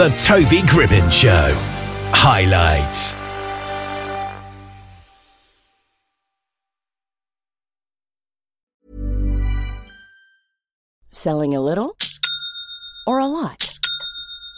The Toby Gribbin Show. Highlights. Selling a little or a lot?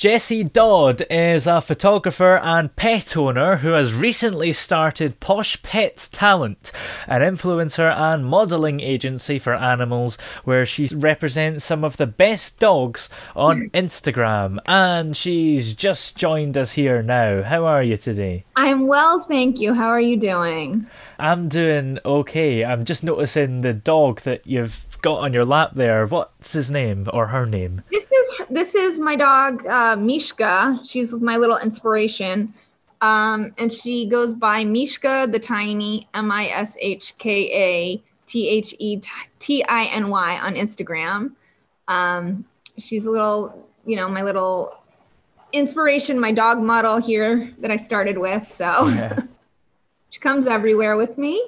Jessie Dodd is a photographer and pet owner who has recently started Posh Pets Talent, an influencer and modelling agency for animals where she represents some of the best dogs on hmm. Instagram. And she's just joined us here now. How are you today? I'm well, thank you. How are you doing? I'm doing okay. I'm just noticing the dog that you've got on your lap there. What's his name or her name? Is this is my dog uh, Mishka. She's my little inspiration, um, and she goes by Mishka the Tiny, M I S H K A T H E T I N Y on Instagram. Um, she's a little, you know, my little inspiration, my dog model here that I started with. So yeah. she comes everywhere with me,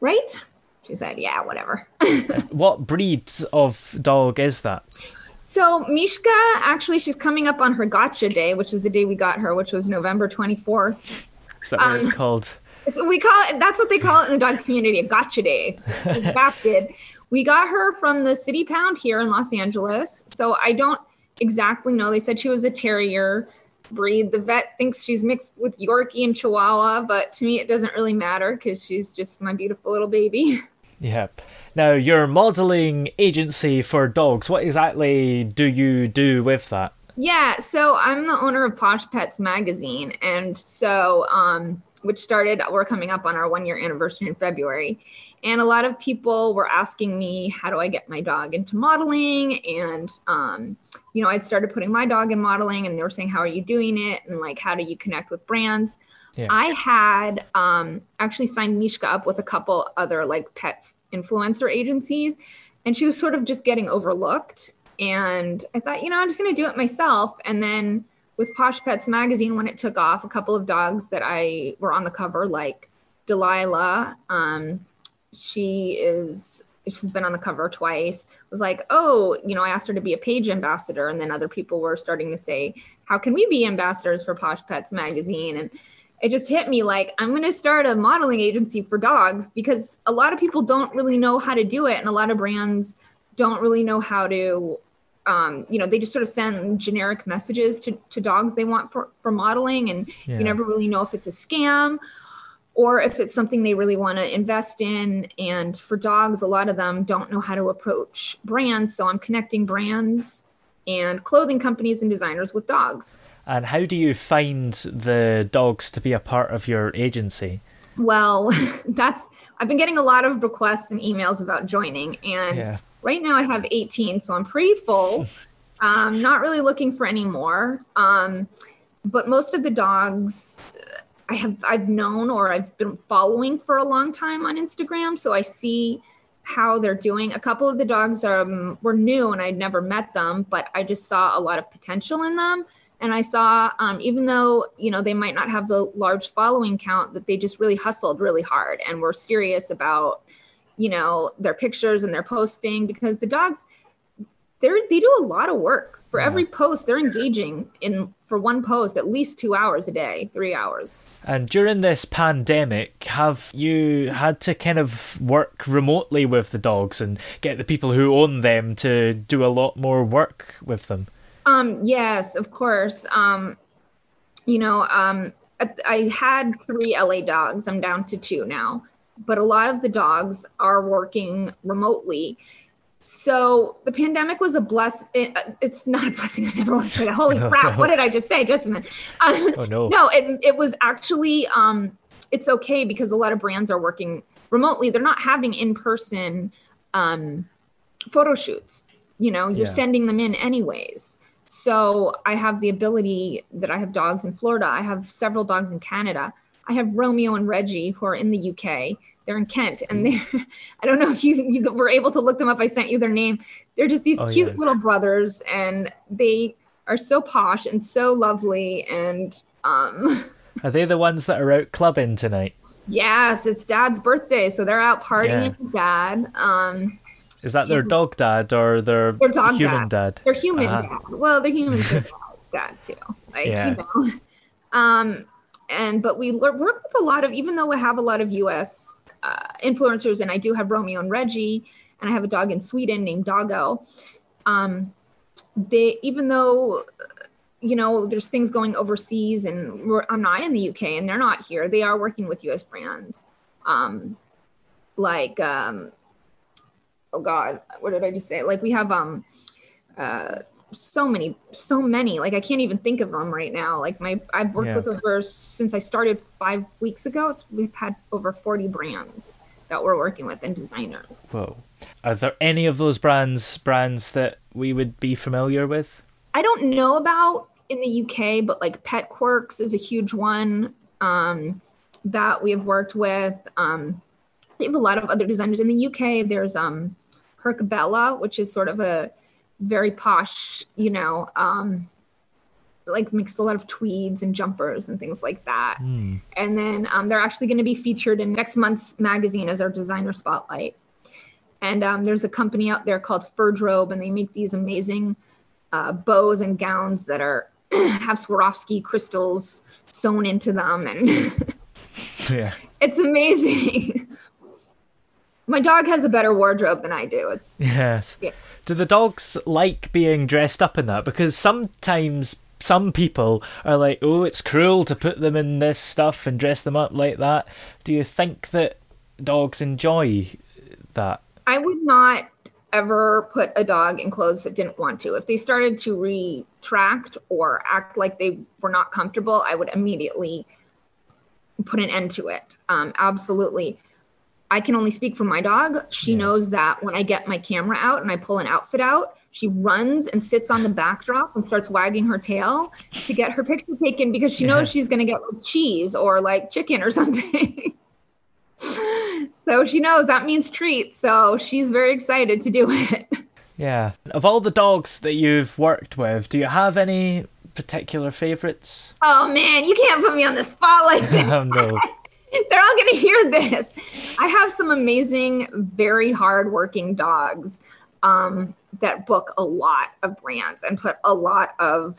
right? She said, "Yeah, whatever." what breed of dog is that? So Mishka, actually, she's coming up on her gotcha day, which is the day we got her, which was November twenty fourth. Is that what um, it's called? It's, we call it. That's what they call it in the dog community, a gotcha day. Did. We got her from the City Pound here in Los Angeles. So I don't exactly know. They said she was a terrier breed. The vet thinks she's mixed with Yorkie and Chihuahua, but to me, it doesn't really matter because she's just my beautiful little baby. Yep. Now, your modeling agency for dogs, what exactly do you do with that? Yeah, so I'm the owner of Posh Pets magazine, and so um, which started we're coming up on our one year anniversary in February, and a lot of people were asking me how do I get my dog into modeling, and um, you know I'd started putting my dog in modeling, and they were saying how are you doing it, and like how do you connect with brands. Yeah. I had um, actually signed Mishka up with a couple other like pet influencer agencies, and she was sort of just getting overlooked. And I thought, you know, I'm just going to do it myself. And then with Posh Pets magazine, when it took off, a couple of dogs that I were on the cover, like Delilah, um, she is she's been on the cover twice was like oh you know i asked her to be a page ambassador and then other people were starting to say how can we be ambassadors for posh pets magazine and it just hit me like I'm going to start a modeling agency for dogs because a lot of people don't really know how to do it, and a lot of brands don't really know how to. Um, you know, they just sort of send generic messages to, to dogs they want for, for modeling, and yeah. you never really know if it's a scam or if it's something they really want to invest in. And for dogs, a lot of them don't know how to approach brands. So I'm connecting brands and clothing companies and designers with dogs. And how do you find the dogs to be a part of your agency? Well, that's I've been getting a lot of requests and emails about joining, and yeah. right now I have 18, so I'm pretty full. um, not really looking for any more. Um, but most of the dogs I have I've known or I've been following for a long time on Instagram, so I see how they're doing. A couple of the dogs um, were new and I'd never met them, but I just saw a lot of potential in them and i saw um, even though you know they might not have the large following count that they just really hustled really hard and were serious about you know, their pictures and their posting because the dogs, they're they do a lot of work for every post. They're engaging in for one post at least two hours a day, three hours. And during this pandemic, have you had to kind of work remotely with the dogs and get the people who own them to do a lot more work with them? Um, yes, of course. Um, you know, um, I, I had three LA dogs. I'm down to two now, but a lot of the dogs are working remotely. So the pandemic was a bless. It, it's not a blessing. I never want to say that. Holy crap! What did I just say, just a minute? Uh, Oh, no. No, it, it was actually. Um, it's okay because a lot of brands are working remotely. They're not having in person um, photo shoots. You know, you're Yeah. sending them in anyways. So I have the ability that I have dogs in Florida. I have several dogs in Canada. I have Romeo and Reggie who are in the UK. They're in Kent, and they I don't know if you you were able to look them up. I sent you their name. They're just these Oh, cute yeah. little brothers, and they are so posh and so lovely. And um, Are they the ones that are out clubbing tonight? yes, it's Dad's birthday, so they're out partying Yeah. with Dad. Um, Is that their dog dad or their Their dog human dad. dad? They're human Uh-huh. dad. Well, they're human dad, too. Like Yeah. you know. Um, and but we work with a lot of, even though we have a lot of U.S. Uh, influencers, and I do have Romeo and Reggie, and I have a dog in Sweden named Doggo. Um, they even though you know there's things going overseas, and I'm not in the UK, and they're not here. They are working with U.S. brands, um, like um, oh god what did i just say like we have um uh so many so many like i can't even think of them right now like my i've worked Yeah. with over since i started five weeks ago it's we've had over 40 brands that we're working with and designers Whoa. Are there any of those brands brands that we would be familiar with? I don't know about in the UK, but like Pet Quirks is a huge one um, that we have worked with. Um, we have a lot of other designers in the UK. There's um, Hercabella, which is sort of a very posh, you know, um, like makes a lot of tweeds and jumpers and things like that. And then um, they're actually going to be featured in next month's magazine as our designer spotlight. And um, there's a company out there called Furdrobe, and they make these amazing uh, bows and gowns that are have Swarovski crystals sewn into them, and Yeah. it's amazing. My dog has a better wardrobe than I do. It's Yes. Yeah. Do the dogs like being dressed up in that? Because sometimes some people are like, oh, it's cruel to put them in this stuff and dress them up like that. Do you think that dogs enjoy that? I would not ever put a dog in clothes that didn't want to. If they started to retract or act like they were not comfortable, I would immediately put an end to it. Um, absolutely. I can only speak for my dog. She knows that when I get my camera out and I pull an outfit out, she runs and sits on the backdrop and starts wagging her tail to get her picture taken because she knows she's going to get like cheese or like chicken or something. so she knows that means treat. So she's very excited to do it. Yeah. Of all the dogs that you've worked with, do you have any particular favourites? Oh man, you can't put me on the spot like this. Oh no. They're all going to hear this. I have some amazing, very hardworking dogs um, that book a lot of brands and put a lot of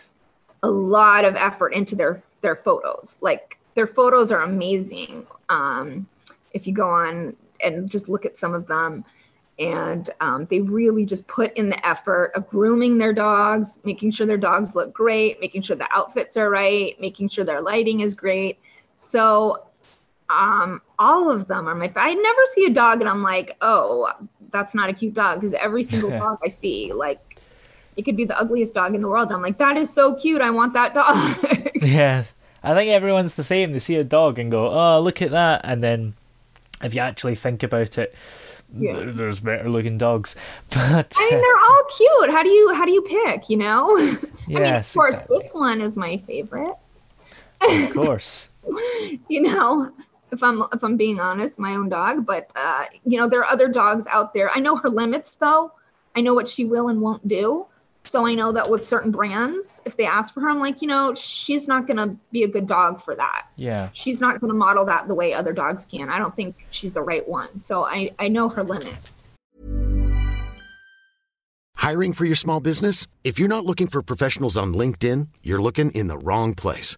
a lot of effort into their their photos. Like their photos are amazing. Um, if you go on and just look at some of them, and um, they really just put in the effort of grooming their dogs, making sure their dogs look great, making sure the outfits are right, making sure their lighting is great. So um, all of them are my. I never see a dog and I'm like, oh, that's not a cute dog because every single dog I see, like, it could be the ugliest dog in the world. I'm like, that is so cute. I want that dog. Yeah. I think everyone's the same. They see a dog and go, oh, look at that. And then if you actually think about it, Yeah. there's better looking dogs. But I mean, they're all cute. How do you how do you pick? You know. I mean, of course, exactly. this one is my favorite. of course. you know if i'm if i'm being honest my own dog but uh you know there are other dogs out there i know her limits though i know what she will and won't do So I know that with certain brands, if they ask for her, I'm like, you know, she's not going to be a good dog for that. Yeah. She's not going to model that the way other dogs can. I don't think she's the right one. So I, I know her limits. Hiring for your small business? If you're not looking for professionals on LinkedIn, you're looking in the wrong place.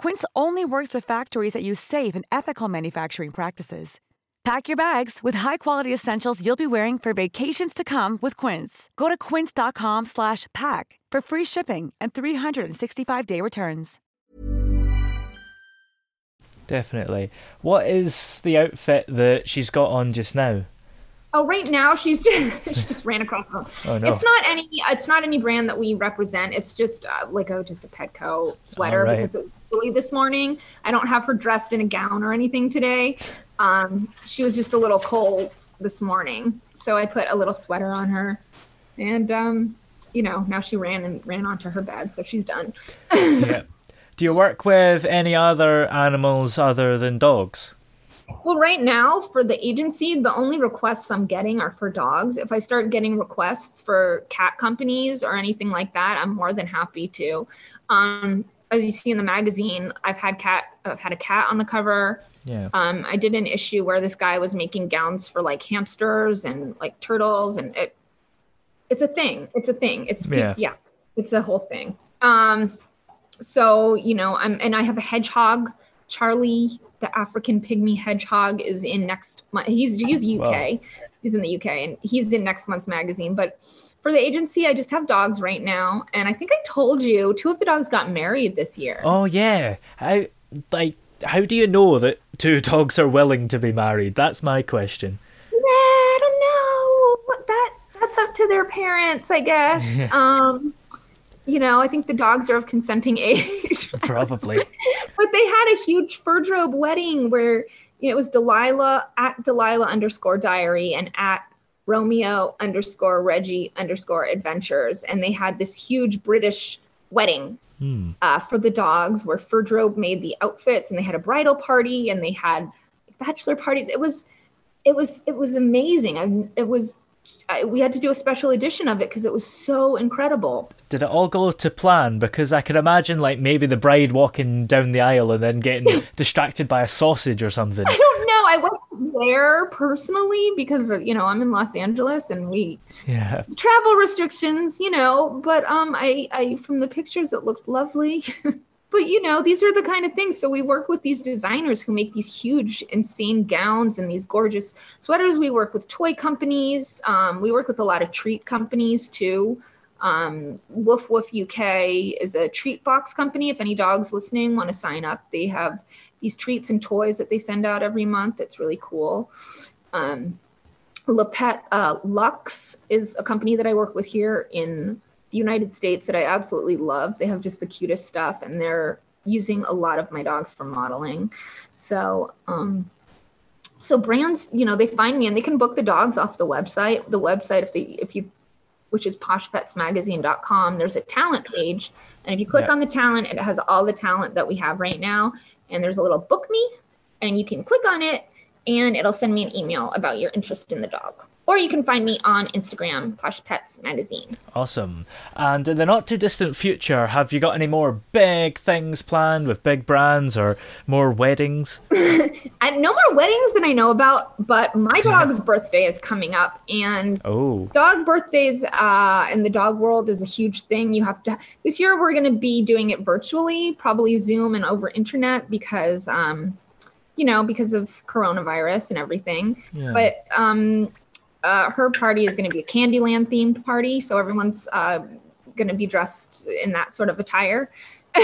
Quince only works with factories that use safe and ethical manufacturing practices. Pack your bags with high-quality essentials you'll be wearing for vacations to come with Quince. Go to quince.com/pack for free shipping and 365-day returns. Definitely. What is the outfit that she's got on just now? Oh, right now she's just she just ran across the. Oh, no. It's not any. It's not any brand that we represent. It's just uh, like a just a Petco sweater right. because it was chilly this morning. I don't have her dressed in a gown or anything today. Um, she was just a little cold this morning, so I put a little sweater on her, and um, you know now she ran and ran onto her bed, so she's done. yeah. Do you work with any other animals other than dogs? Well, right now for the agency, the only requests I'm getting are for dogs. If I start getting requests for cat companies or anything like that, I'm more than happy to. Um, as you see in the magazine, I've had cat, I've had a cat on the cover. Yeah. Um, I did an issue where this guy was making gowns for like hamsters and like turtles, and it, it's a thing. It's a thing. It's Yeah. yeah, it's a whole thing. Um, so you know, I'm and I have a hedgehog, Charlie, the African pygmy hedgehog, is in next month. He's he's UK. Wow. He's in the UK, and he's in next month's magazine. But for the agency, I just have dogs right now, and I think I told you two of the dogs got married this year. Oh yeah. How like how do you know that two dogs are willing to be married? That's my question. Yeah, I don't know. That that's up to their parents, I guess. um, you know, I think the dogs are of consenting age. Probably. but they had a huge fur Furdrobe wedding where you know, it was Delilah at Delilah underscore diary and at Romeo underscore Reggie underscore adventures. And they had this huge British wedding uh, for the dogs where fur Furdrobe made the outfits and they had a bridal party and they had bachelor parties. It was, it was, it was amazing. I, it was, I, we had to do a special edition of it because it was so incredible. Did it all go to plan? Because I could imagine like maybe the bride walking down the aisle and then getting distracted by a sausage or something. I don't know. I wasn't there personally because you know I'm in Los Angeles and we Yeah. travel restrictions, you know. But um, I, I from the pictures it looked lovely. but you know, these are the kind of things. So we work with these designers who make these huge, insane gowns and these gorgeous sweaters. We work with toy companies. Um, we work with a lot of treat companies too. Um, Woof Woof UK is a treat box company. If any dogs listening want to sign up, they have these treats and toys that they send out every month. It's really cool. Um, Le Pet uh, Lux is a company that I work with here in the United States that I absolutely love. They have just the cutest stuff, and they're using a lot of my dogs for modeling. So, um, so brands, you know, they find me and they can book the dogs off the website. The website, if they, if you, which is poshpetsmagazine.com, there's a talent page, and if you click Yeah. on the talent, it has all the talent that we have right now. And there's a little book me, and you can click on it, and it'll send me an email about your interest in the dog. Or you can find me on Instagram, Posh Pets Magazine. Awesome. And in the not too distant future, have you got any more big things planned with big brands or more weddings? No more weddings than I know about, but my dog's birthday is coming up, and Oh, dog birthdays uh, in the dog world is a huge thing. You have to. This year we're going to be doing it virtually, probably Zoom and over internet because, um, you know, because of coronavirus and everything. Yeah. But um, uh, her party is going to be a Candyland themed party, so everyone's uh, going to be dressed in that sort of attire.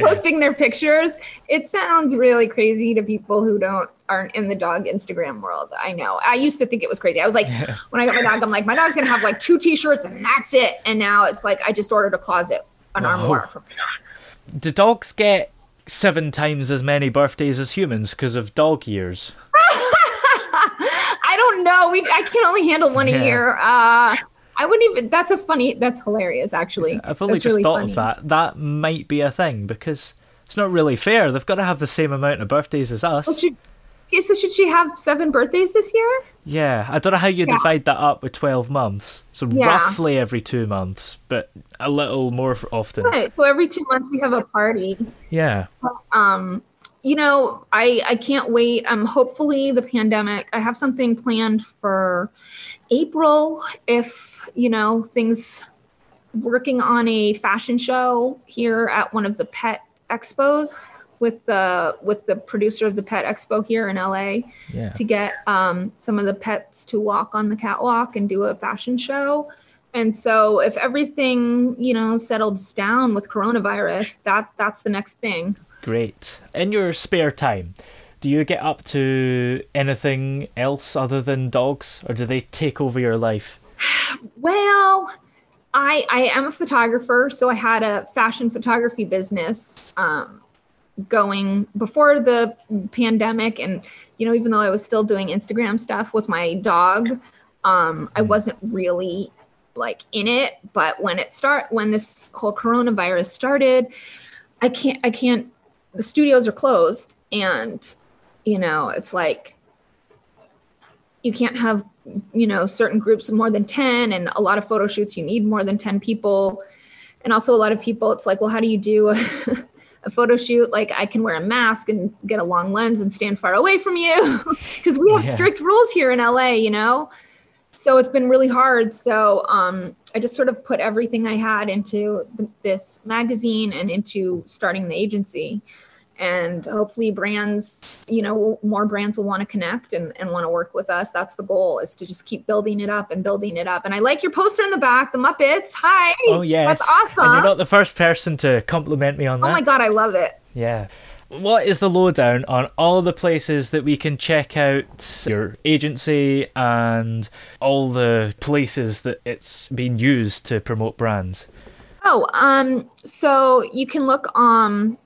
posting their pictures. It sounds really crazy to people who don't aren't in the dog instagram world i know. I used to think it was crazy. I was like when i got my dog i'm like my dog's gonna have like two t-shirts and that's it. And now it's like i just ordered a closet an armoire for my dog. Do dogs get seven times as many birthdays as humans because of dog years? don't know we i can only handle one Yeah. a year uh i wouldn't even that's a funny that's hilarious actually I've only That's just really thought funny. of that. That might be a thing because it's not really fair. They've got to have the same amount of birthdays as us. Oh, should, so should she have seven birthdays this year Yeah, I don't know how you Yeah. divide that up with 12 months. So Yeah. roughly every two months, but a little more often. right so every two months we have a party Yeah. um you know i i can't wait um hopefully the pandemic i have something planned for april if you know things working on a fashion show here at one of the pet expos with the with the producer of the pet expo here in la Yeah. to get um, some of the pets to walk on the catwalk and do a fashion show. And so if everything, you know, settles down with coronavirus, that that's the next thing. Great. In your spare time, do you get up to anything else other than dogs, or do they take over your life? Well, I I am a photographer, so I had a fashion photography business um, going before the pandemic, and you know, even though I was still doing Instagram stuff with my dog, um, I wasn't really like in it. But when it start when this whole coronavirus started, I can't I can't. The studios are closed, and you know, it's like you can't have you know certain groups of more than 10 and a lot of photo shoots you need more than 10 people. And also a lot of people it's like well how do you do a, a photo shoot? Like i can wear a mask and get a long lens and stand far away from you because we have Yeah. strict rules here in la you know so it's been really hard. So um, i just sort of put everything i had into th- this magazine and into starting the agency. And hopefully brands you know more brands will want to connect and, and want to work with us. That's the goal is to just keep building it up and building it up. And i like your poster in the back the muppets. Hi! Oh, yes. that's awesome. And you're not the first person to compliment me on that. oh my god i love it. Yeah. What is the lowdown on all the places that we can check out your agency and all the places that it's been used to promote brands? Oh, um, so you can look um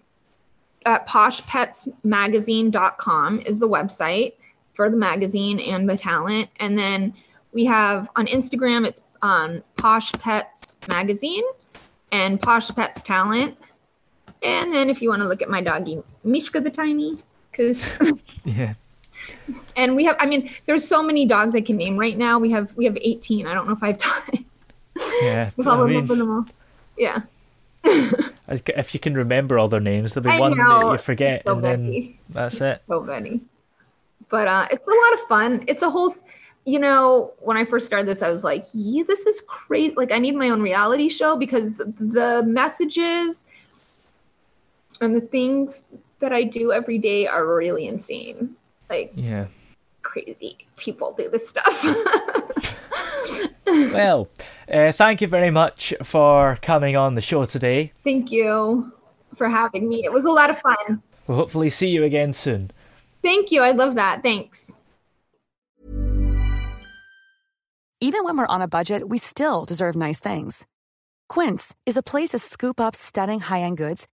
at poshpetsmagazine.com is the website for the magazine and the talent. And then we have on Instagram it's um Posh Pets Magazine and Posh Pets Talent. And then if you want to look at my doggy Mishka the Tiny, because Yeah. and we have I mean there's so many dogs I can name right now. We have we have 18. I don't know if I have time. Yeah. If I I'll mean, them all. Yeah. if you can remember all their names, there'll be I one know. that you forget, So and then that's it. so many. But uh, it's a lot of fun. It's a whole, you know, when I first started this, I was like, yeah, this is crazy. Like, I need my own reality show because the, the messages and the things that I do every day are really insane. Like, Yeah. crazy people do this stuff. well, uh, thank you very much for coming on the show today. Thank you for having me. It was a lot of fun. We'll hopefully see you again soon. Thank you. I love that. Thanks. Even when we're on a budget, we still deserve nice things. Quince is a place to scoop up stunning high end goods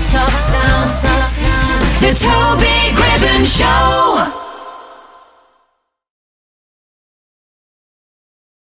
soft sound, soft sound. The Toby Gribbon Show.